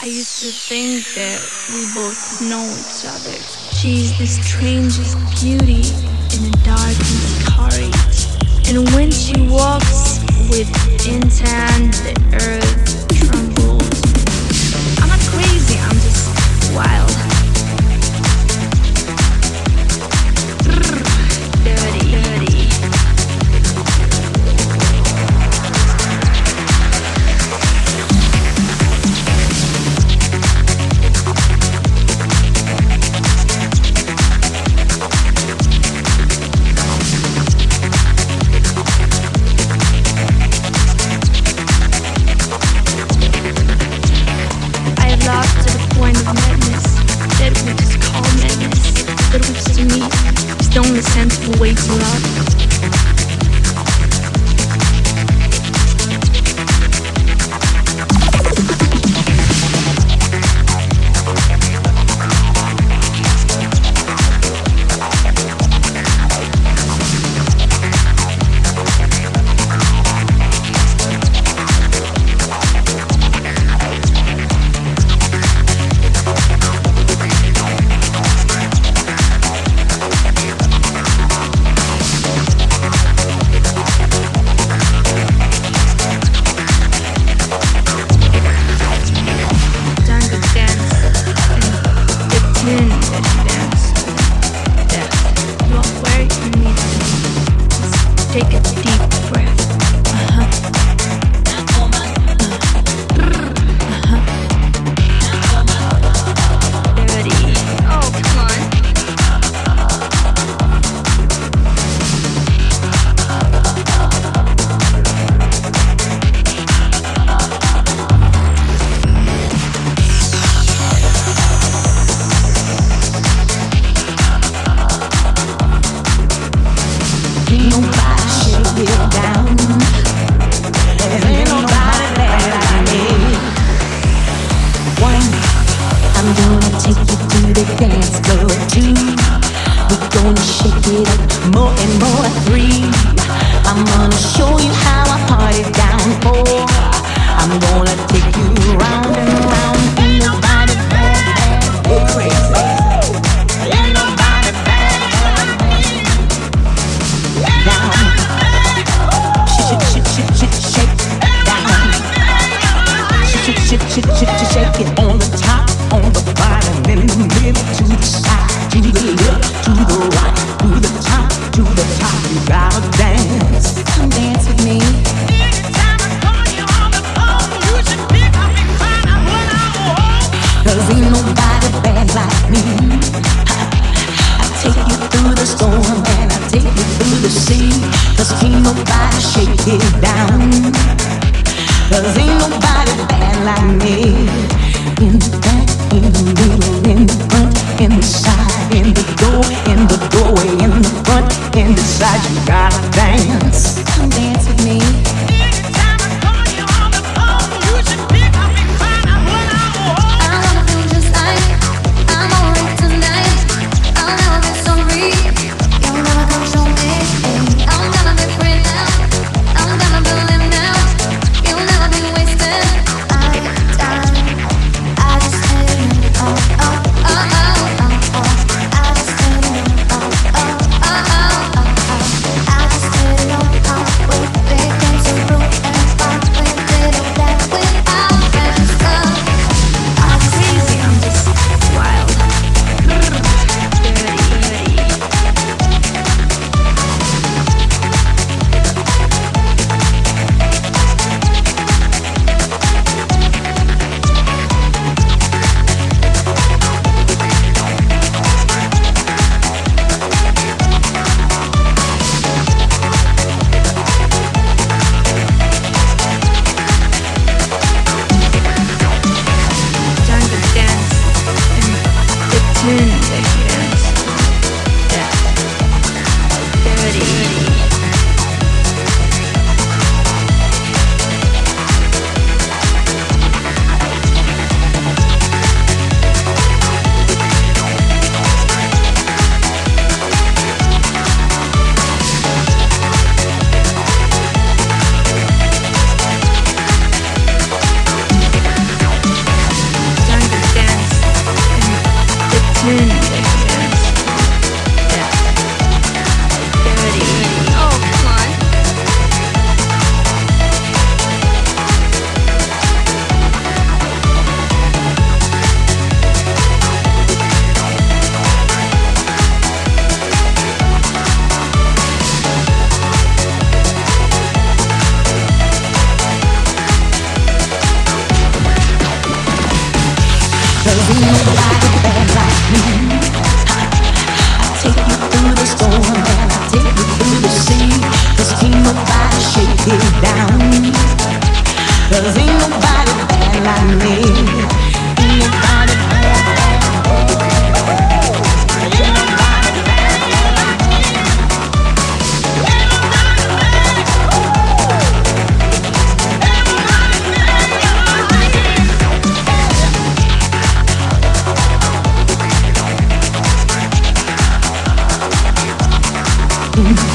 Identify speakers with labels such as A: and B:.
A: I used to think that we both know each other. She's the strangest beauty in a dark Masquerade. And when she walks with intent, the earth
B: and I take you through the ain't nobody ain't nobody bad like me. In the back, in the middle, in the front, in the side, in the door, in the doorway, in the front, in the side, you gotta dance. Oh,